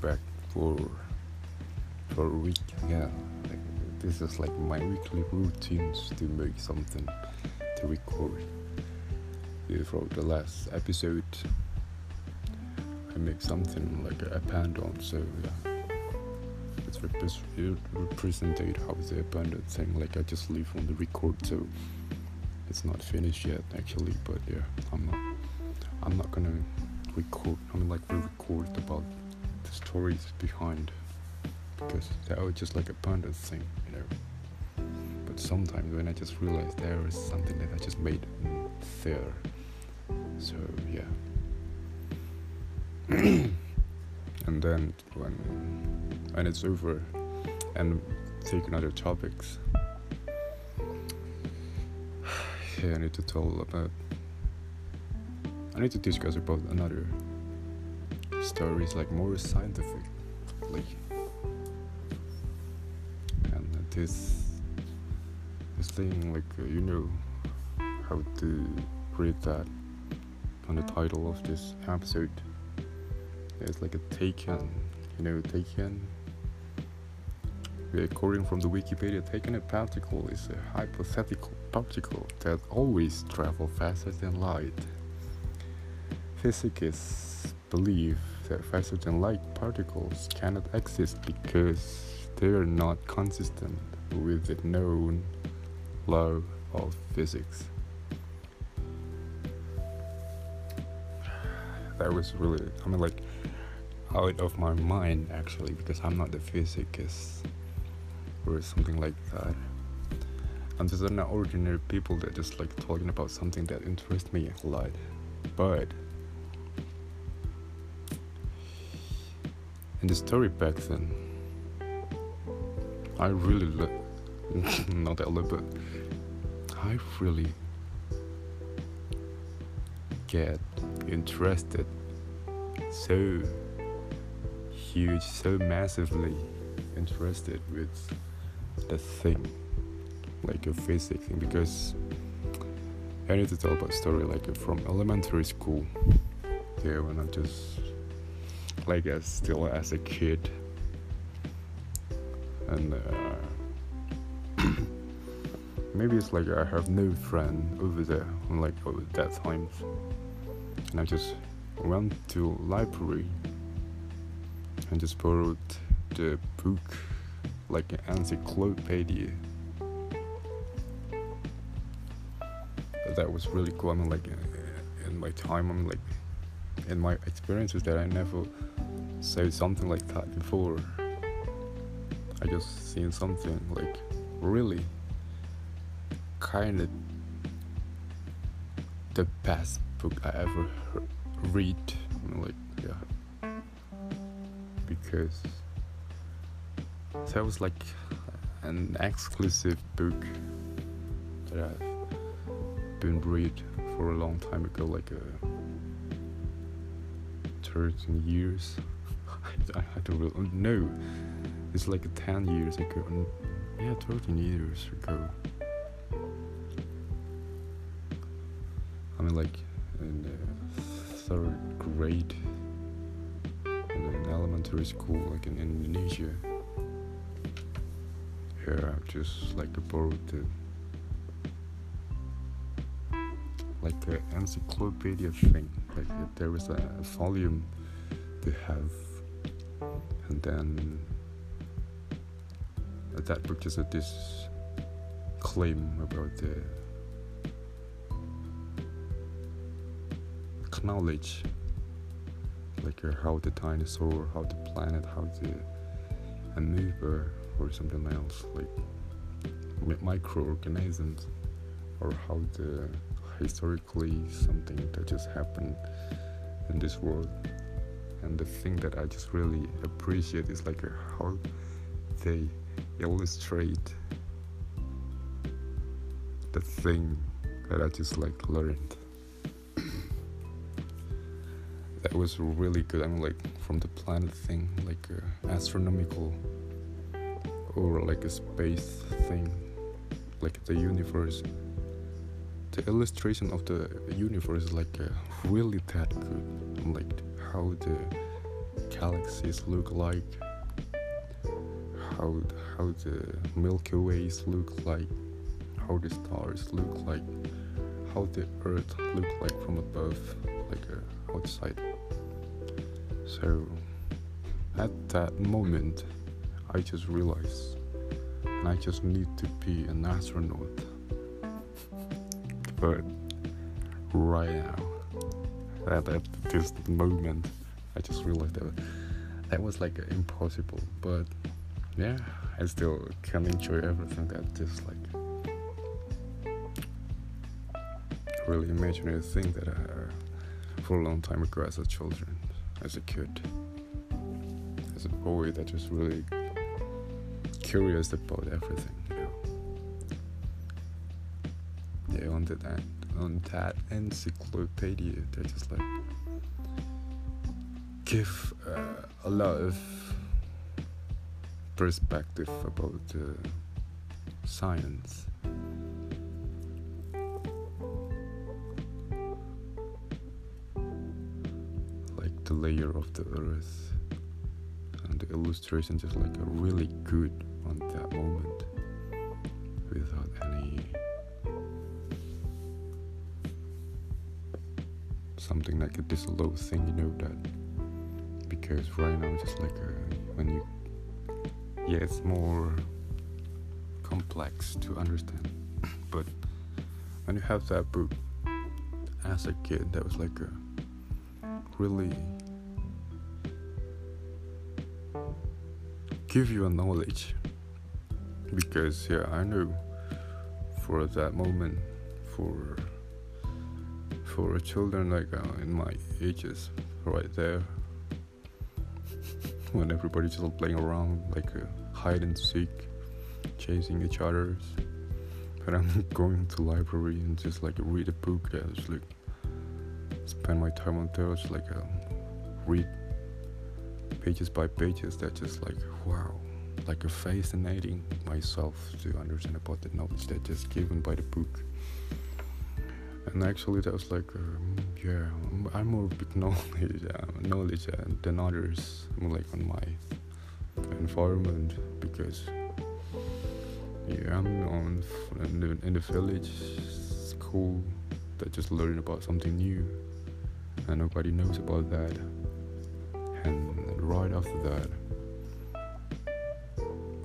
back for for a week. Yeah, like, this is like my weekly routines to make something to record. Yeah, for the last episode, I make something like a abandon. So yeah, it's repres- it represented how the abandoned thing. Like I just leave on the record, so it's not finished yet actually. But yeah, I'm not. I'm not gonna record. I mean, like re-record about the stories behind because that was just like a abandoned thing, you know. But sometimes when I just realize there is something that I just made there. So yeah. and then when when it's over and take another topics. Yeah, I need to tell about I need to discuss about another stories like more scientifically. And this this thing like uh, you know how to read that on the title of this episode. It's like a tachyon, you know, tachyon. According from the Wikipedia, taken a particle is a hypothetical particle that always travels faster than light. Physicists believe than light particles cannot exist because they are not consistent with the known law of physics. That was really, I mean, like, out of my mind actually, because I'm not a physicist or something like that. I'm just an ordinary people that just like talking about something that interests me a lot. But in the story back then, I really look not that little, but I really get interested so huge, so massively interested with the thing, like a physics thing, because I need to tell about story like from elementary school. Yeah, when I'm just like as still as a kid, and uh, maybe it's like I have no friend over there, like over that time, and I just went to library and just borrowed the book like an encyclopedia. That was really cool. I mean, like in my time, I'm like in my experiences that I never saw something like that before. I just seen something like really kind of the best book I ever read. I mean, like yeah, because that was like an exclusive book that I've been read for a long time ago, like a 13 years. I, I don't really oh, know. It's like 10 years ago. Yeah, 13 years ago. I mean, like in the third grade in elementary school, like in Indonesia. Here, I've just like borrowed the like an encyclopedia thing. Like there was a volume they have, and then that had this claim about the knowledge, like uh, how the dinosaur, how the planet, how the amoeba, or something else, like mi- microorganisms, or how the historically something that just happened in this world. And the thing that I just really appreciate is like how they illustrate the thing that I just like learned. that was really good. I mean, like from the planet thing, like uh, astronomical or like a space thing, like the universe. The illustration of the universe is like uh, really that good. Like how the galaxies look like, how how the Milky Ways look like, how the stars look like, how the Earth look like from above, like uh, outside. So at that moment, I just realized, and I just need to be an astronaut. But right now, at, at this moment, I just realized that that was like impossible. But yeah, I still can enjoy everything that just like really imaginary thing that I for a long time ago as a children, as a kid, as a boy that was really curious about everything. You know. Yeah, on that on that encyclopedia, they just like give uh, a lot of perspective about uh, science. Like the layer of the earth, and the illustration just like a really good on that moment without any something like a this low thing, you know that because right now just like uh, when you yeah it's more complex to understand. But when you have that book as a kid that was like a really give you a knowledge. Because yeah i know for that moment for for children like uh, in my ages right there when everybody's just playing around like uh, hide and seek chasing each other's but i'm going to library and just like read a book that just like spend my time on just like um, read pages by pages that just like wow like fascinating myself to understand about the knowledge that just given by the book and actually that was like um, yeah i'm more big knowledge uh, knowledge uh, than others like on my environment because yeah i'm on in the, in the village school that just learn about something new and nobody knows about that. And right after that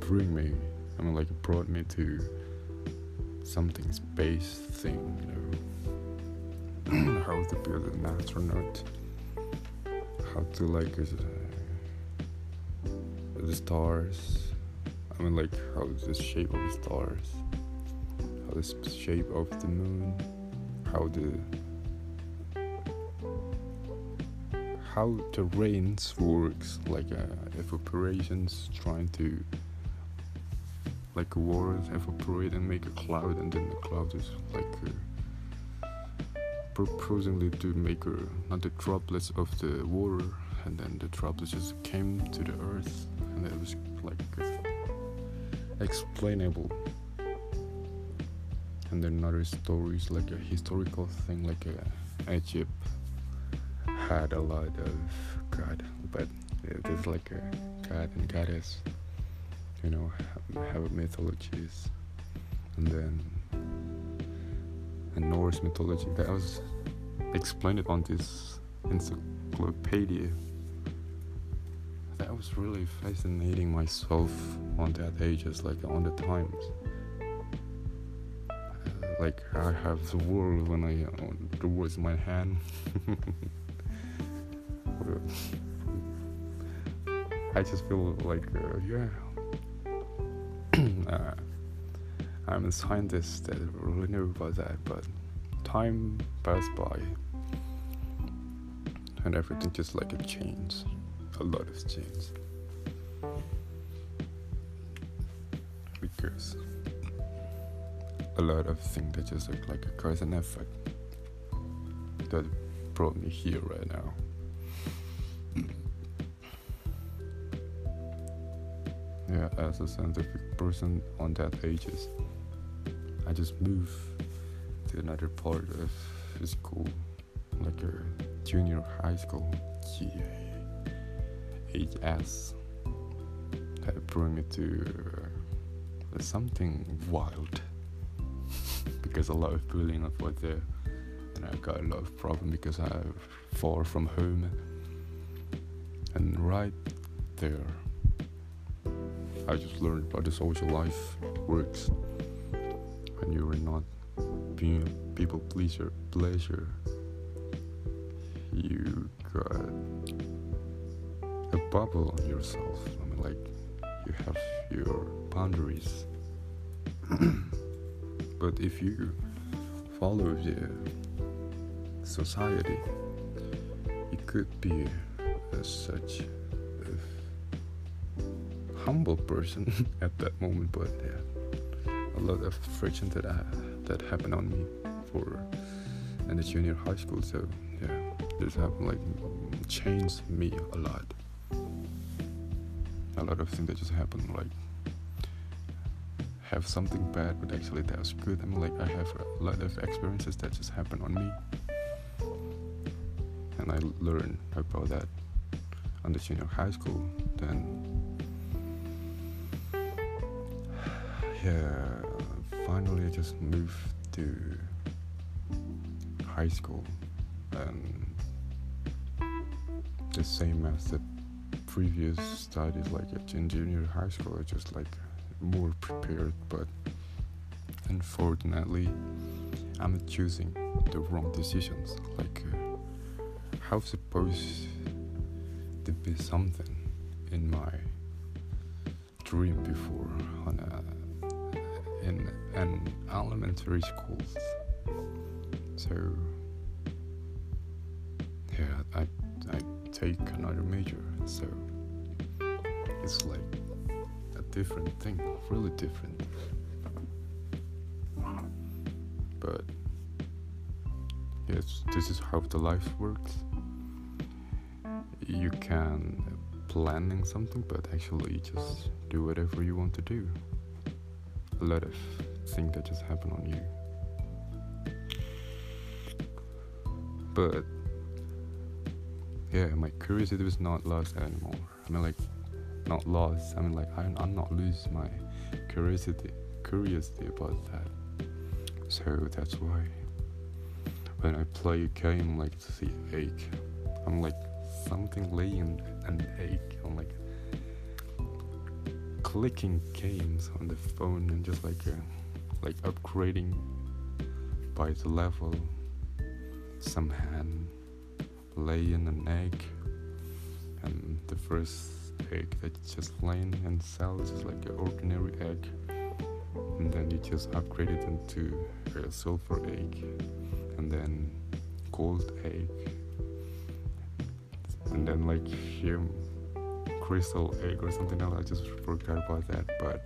bring me i mean like it brought me to something space thing you know how to build an astronaut how to like uh, the stars. I mean like how the shape of the stars. How the shape of the moon. How the how the rains works like uh, evaporations trying to like a water evaporate and make a cloud and then the cloud is like proposingly to make a, not the droplets of the water and then the droplets just came to the earth and it was like explainable. And then other stories like a historical thing like uh, Egypt had a lot of god but there's like a god and goddess you know have mythologies. And then a Norse mythology. That was explained on this encyclopedia. That was really fascinating myself on that age as like on the times. Uh, like I have the world when I uh, in my hand. I just feel like uh, yeah. Uh, I'm a scientist that really knew about that, but time passed by and everything just like it changed. A lot has changed. Because a lot of things that just look like a cause and effect that brought me here right now. Yeah, as a scientific person on that ages, I just move to another part of school, like a junior high school. Yeah. HS that brought me to uh, something wild because a lot of bullying was there and I got a lot of problem because I'm far from home and right there I just learned how the social life works when you are not being a people pleaser pleasure. You got a bubble on yourself. I mean like you have your boundaries. But if you follow the society it could be as such humble person at that moment but yeah a lot of friction that I, that happened on me for in the junior high school. So yeah this happened like changed me a lot. A lot of things that just happened like have something bad but actually that was good. I mean like i have a lot of experiences that just happened on me. And i learned about that on the junior high school. Then yeah finally i just moved to high school and the same as the previous studies like at junior high school I just like more prepared but unfortunately I'm choosing the wrong decisions. Like uh, how supposed to be something in my dream before on a, in an elementary school so yeah I take another major. So it's like a different thing, really different. But yes, this is how the life works. You can planning something, but actually just do whatever you want to do. Lot of things that just happen on you. But yeah, my curiosity was not lost anymore. I mean, like, not lost. I mean, like, I'm, I'm not lose my curiosity, curiosity about that. So that's why when I play a game like the egg, I'm like something laying an egg. I'm like clicking games on the phone and just like uh, like upgrading by the level. Some hand laying an egg and the first egg that's just laying and cells is like an ordinary egg. And then you just upgrade it into a silver egg and then gold egg. And then like here crystal egg or something else. I just forgot about that. But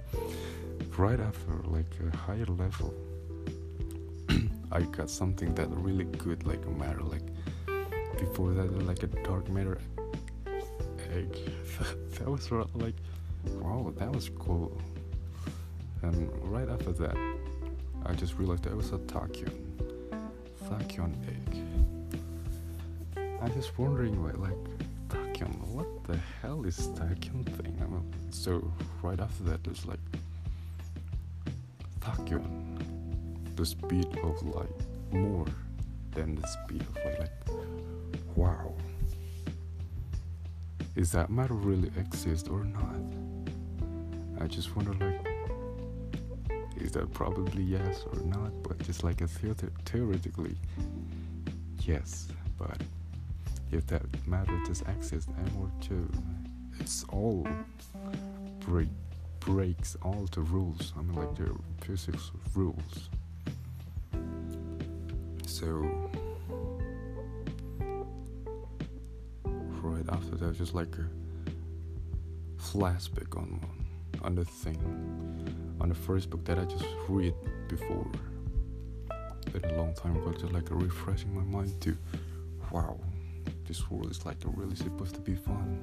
right after like a higher level i got something that really good like matter like before that like a dark matter egg. That was like wow that was cool. And right after that i just realized that it was a tachyon tachyon egg. I was wondering why like tachyon what the hell is tachyon thing I so right after that it's like tachyon the speed of light more than the speed of light like wow, is that matter really exist or not? I just wonder like, is that probably yes or not? But just like a theater, theoretically, yes. But if that matter does exist and or two, it's all break breaks all the rules. I mean like the physics rules. So right after that, just like a flashback on on the thing on the first book that I just read before. Been a long time ago, just like refreshing my mind to, wow, this world is like really supposed to be fun.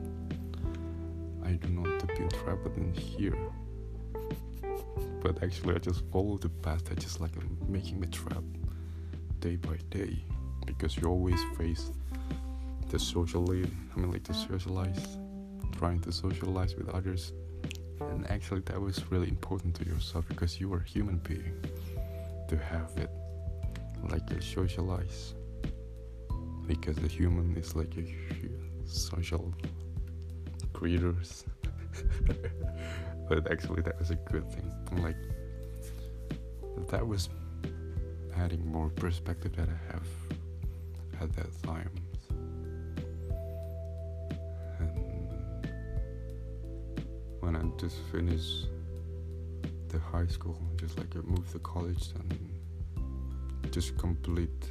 I do not be trapped in here. But actually, I just follow the path that just like making me trap day by day because you always face the socially, I mean, like to socialize, trying to socialize with others and actually that was really important to yourself because you are a human being to have it like a socialize because the human is like a social creatures but actually that was a good thing. Like that was adding more perspective that i have at that time. And when i just finished the high school just like I moved to college and just complete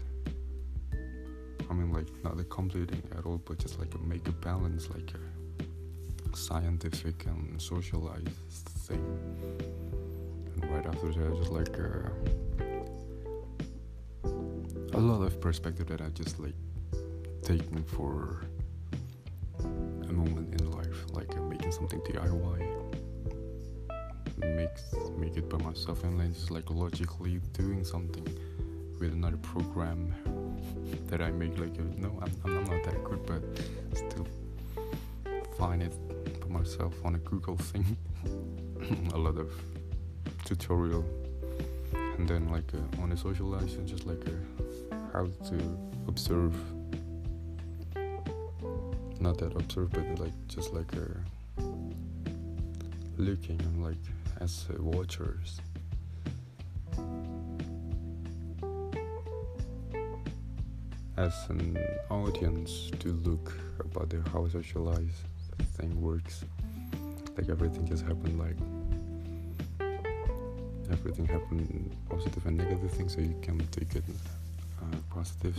I mean like not the completing at all but just like a make a balance like a scientific and socialized thing and right after that just like a, a lot of perspective that I just like taking for a moment in life like uh, making something DIY make make it by myself and then just like logically doing something with another program that I make like no I'm, I'm not that good but still find it by myself on a Google thing a lot of tutorial and then like uh, on a social license just like uh, how to observe not that observe but like just like uh, looking and like as watchers. As an audience to look about the how socialized thing works. Like everything just happened like everything happened positive and negative things so you can take it a positive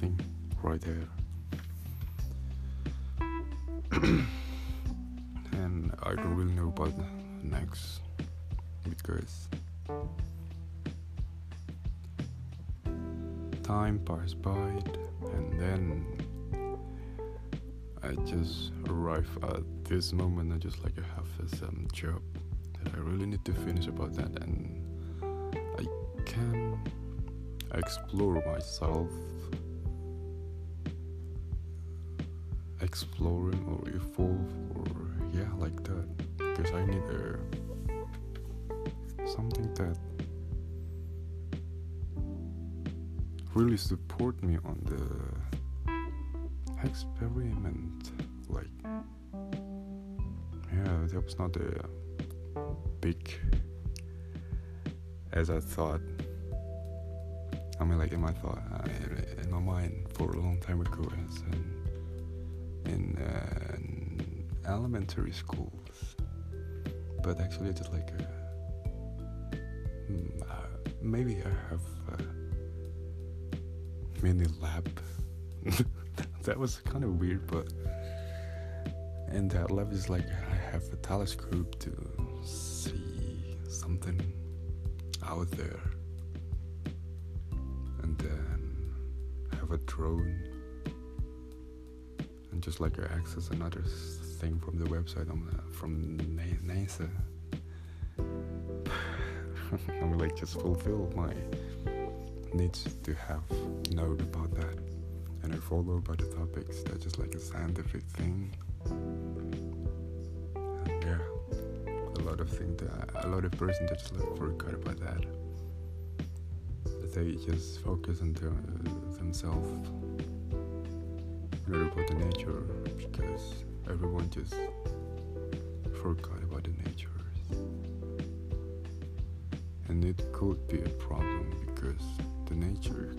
thing right there. and I don't really know about next because time passed by and then I just arrive at this moment I just like I have um, job that I really need to finish about that and I can explore myself. Exploring or evolve or yeah like that because I need a something that really support me on the experiment like yeah that was not a big as I thought. I mean like in my thought uh, in my mind for a long time ago as in, in uh, elementary schools. But actually just like a Mm, uh, maybe I have mini lab. that was kind of weird, but in that lab is like I have a telescope to see something out there, and then have a drone, and just like access another thing from the website on the, uh, from NASA. I mean, like just fulfill my needs to have note about that, and I follow by the topics. That's just like a scientific thing. And yeah, a lot of things that a lot of person that just like forgot about that. They just focus on their, uh, themselves, not about the nature, because everyone just forgot about the nature and it could be a problem because the nature.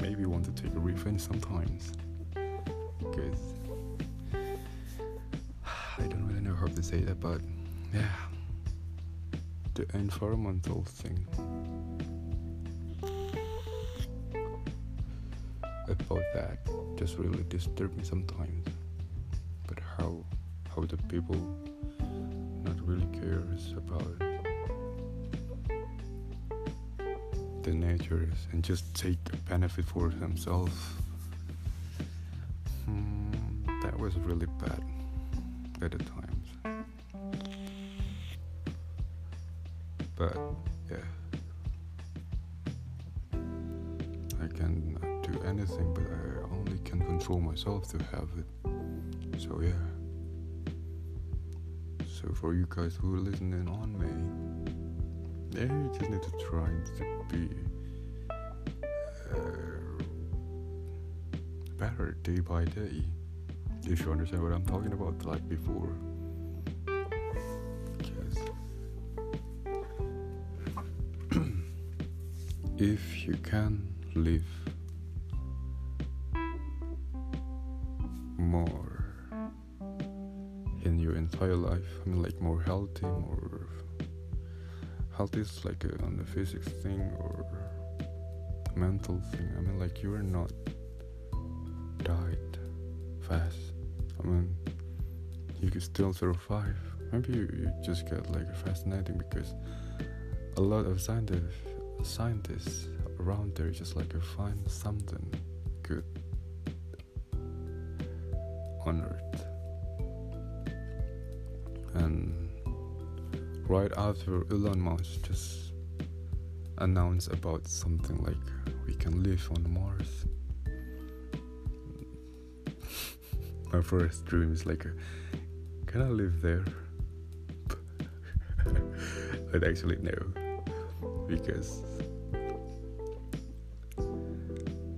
Maybe want to take a revenge sometimes. Because I don't really know how to say that but yeah. The environmental thing. About that just really disturbs me sometimes. But how how the people not really cares about the nature and just take a benefit for themselves. Mm, that was really bad at the times. But yeah, I can do anything, but I only can control myself to have it. So yeah. So for you guys who are listening on me, yeah, you just need to try to be uh, better day by day. If you understand what I'm talking about, like before. If you can live more in your entire life, I mean, like more healthy, more healthy is like a, on the physics thing or mental thing. I mean, like you are not died fast. I mean, you could still survive. Maybe you, you just get like fascinating because a lot of scientists scientists around there just like to find something good on Earth. Right after Elon Musk just announced about something like we can live on Mars. My first dream is like, can I live there? but actually, no, because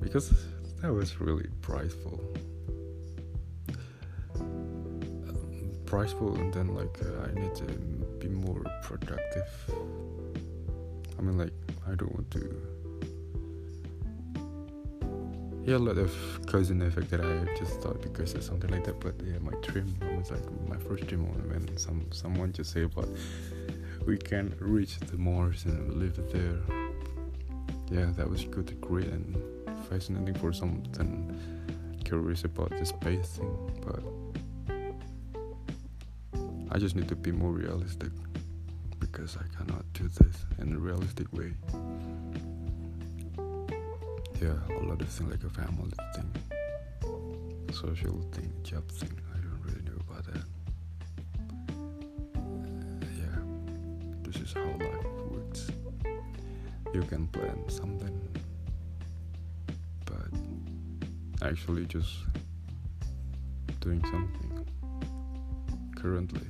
because that was really prideful. Um, prideful, and then like uh, I need to be more productive. I mean, like I don't want to. Yeah, a lot of cousin effect that I just thought because of something like that. But yeah, my dream was like my first dream when some someone just say about we can reach the Mars and live there. Yeah, that was good, great, and fascinating for something curious about the space thing, but I just need to be more realistic because I cannot do this in a realistic way. Yeah, a lot of things like a family thing, social thing, job thing. I don't really know about that. Uh, yeah, this is how life works. You can plan something but actually just doing something currently.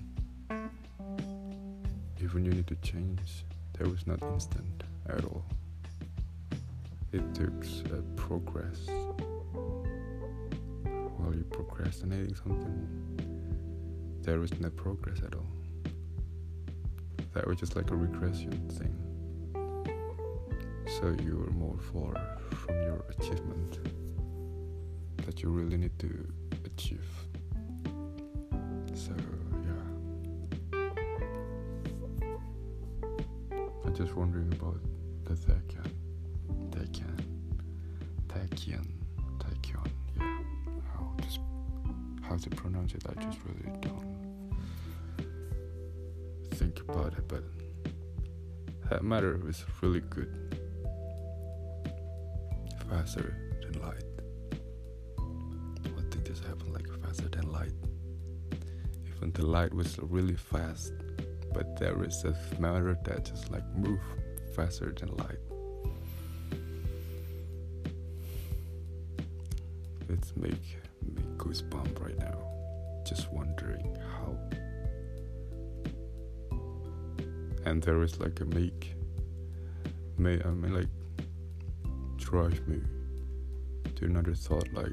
Even you need to change, that was not instant at all. It took uh, progress. While you're procrastinating something, there was no progress at all. That was just like a regression thing. So you were more far from your achievement that you really need to achieve. How to pronounce it? I just mm. really don't think about it, but that matter is really good. Faster than light. What did this happen like faster than light? Even the light was really fast, but there is a matter that just like move faster than light. It's make goosebump right now, just wondering how. And there is like a make, may I mean like drive me to another thought like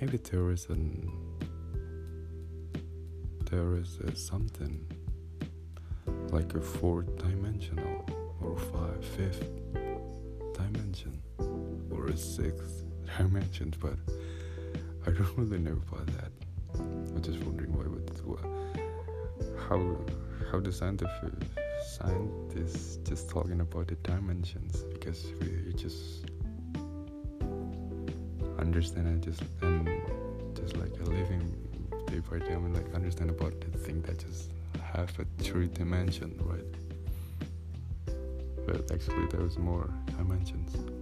maybe there is an there is a something like a fourth dimensional or five fifth dimension or a sixth dimension but i don't really know about that i'm just wondering why would how how the scientific scientists just talking about the dimensions because we just understand it just and just like a living day by day. I mean, like understand about the thing that just have a three dimension, right? But actually, there was more dimensions.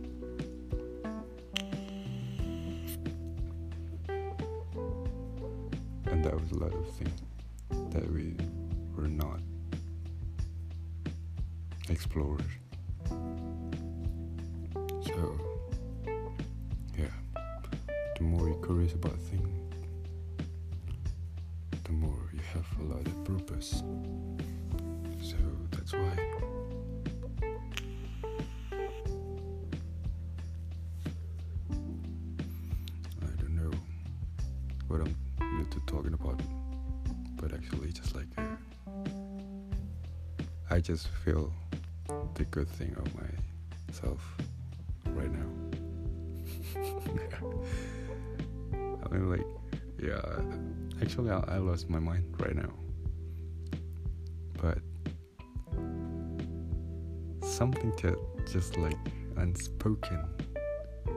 Things that we were not explorers. So, yeah, the more you're curious about things, the more you have a lot of purpose. So that's why. I don't know what I'm talking about, but actually, just like I just feel the good thing of myself right now. I mean, like, yeah, actually, I, I lost my mind right now. But something that just like unspoken. I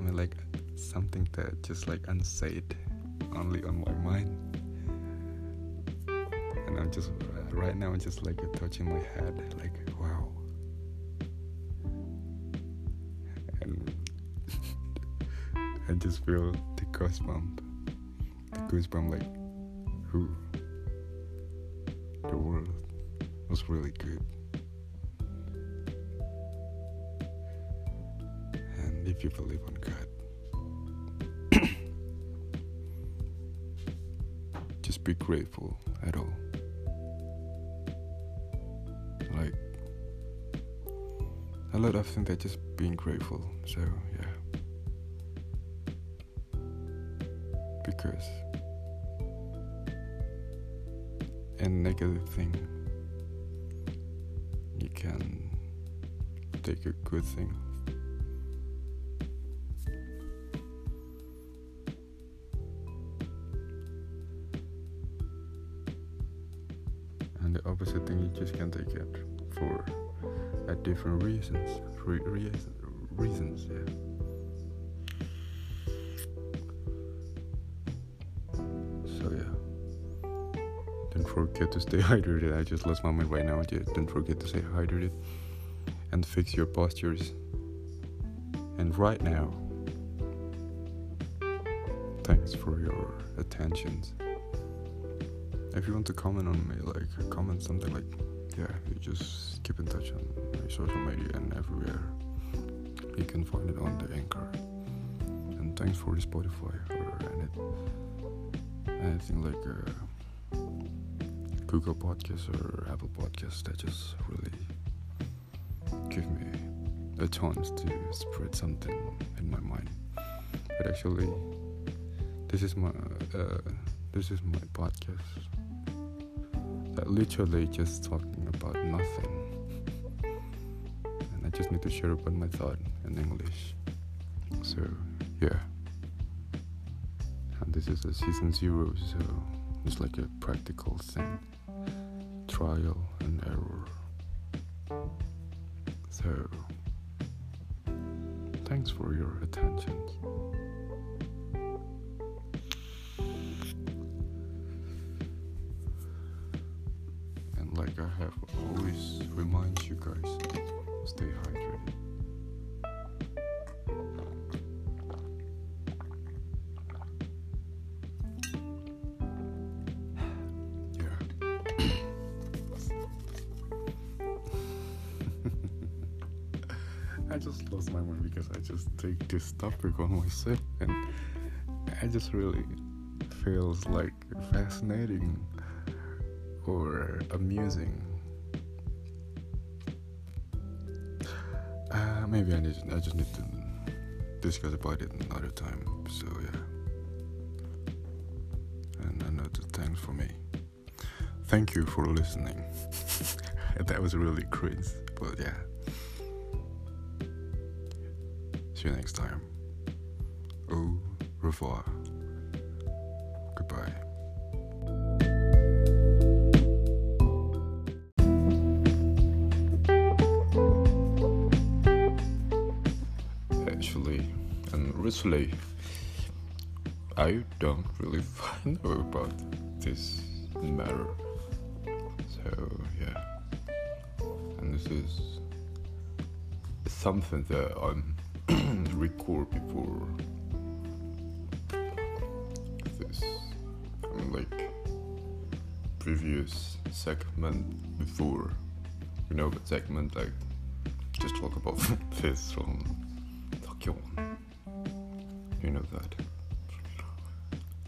mean, like, something that just like unsaid, only on my mind. Just, uh, right now, I'm just like touching my head, like, wow. And I just feel the goosebump. The goosebump, like, who? The world was really good. And if you believe on God, just be grateful at all. Lot of things that just being grateful. So, yeah. Because a negative thing, you can take a good thing. Different reasons. Re- reas- reasons, yeah. So yeah. Don't forget to stay hydrated. I just lost my mind right now. Yeah, don't forget to stay hydrated and fix your postures. And right now, thanks for your attentions. If you want to comment on me, like comment something like, yeah, you just keep in touch on my social media and everywhere. You can find it on the anchor. And thanks for the Spotify or any, anything like uh, Google Podcasts or Apple Podcasts that just really give me a chance to spread something in my mind. But actually, this is my uh, this is my podcast that literally just talking about nothing, just need to share about my thought in English. So yeah, and this is a season zero, so it's like a practical thing, trial and error. So, thanks for your attention. And like I have always remind you guys, stay hydrated. Yeah. I just lost my mind because I just take this topic on myself and I just really feels like fascinating or amusing. Maybe I need I just need to discuss about it another time. So yeah. And another thanks for me. Thank you for listening. that was really cringe, but yeah. See you next time. Au revoir. And I don't really know about this matter. So, yeah. And this is something that I'm record before this I mean like previous segment before you know the segment like just talk about this Tokyo you know that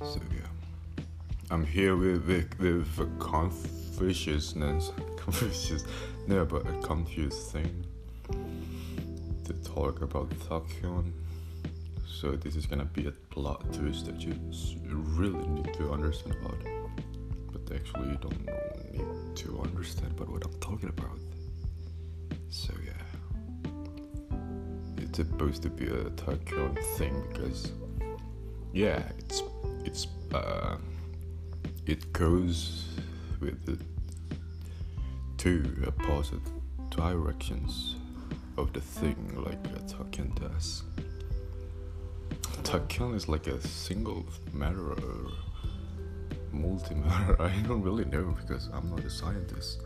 so yeah I'm here with with, with a Confuciousness, Confucius, no, but a confused thing to talk about Tachyon. So this is gonna be a plot twist that you really need to understand about. But actually, you don't need to understand about what I'm talking about. Supposed to be a Tachyon thing because yeah, it's it's uh, it goes with the two opposite directions of the thing like a Tachyon does. Tachyon is like a single matter or multi matter. I don't really know because I'm not a scientist,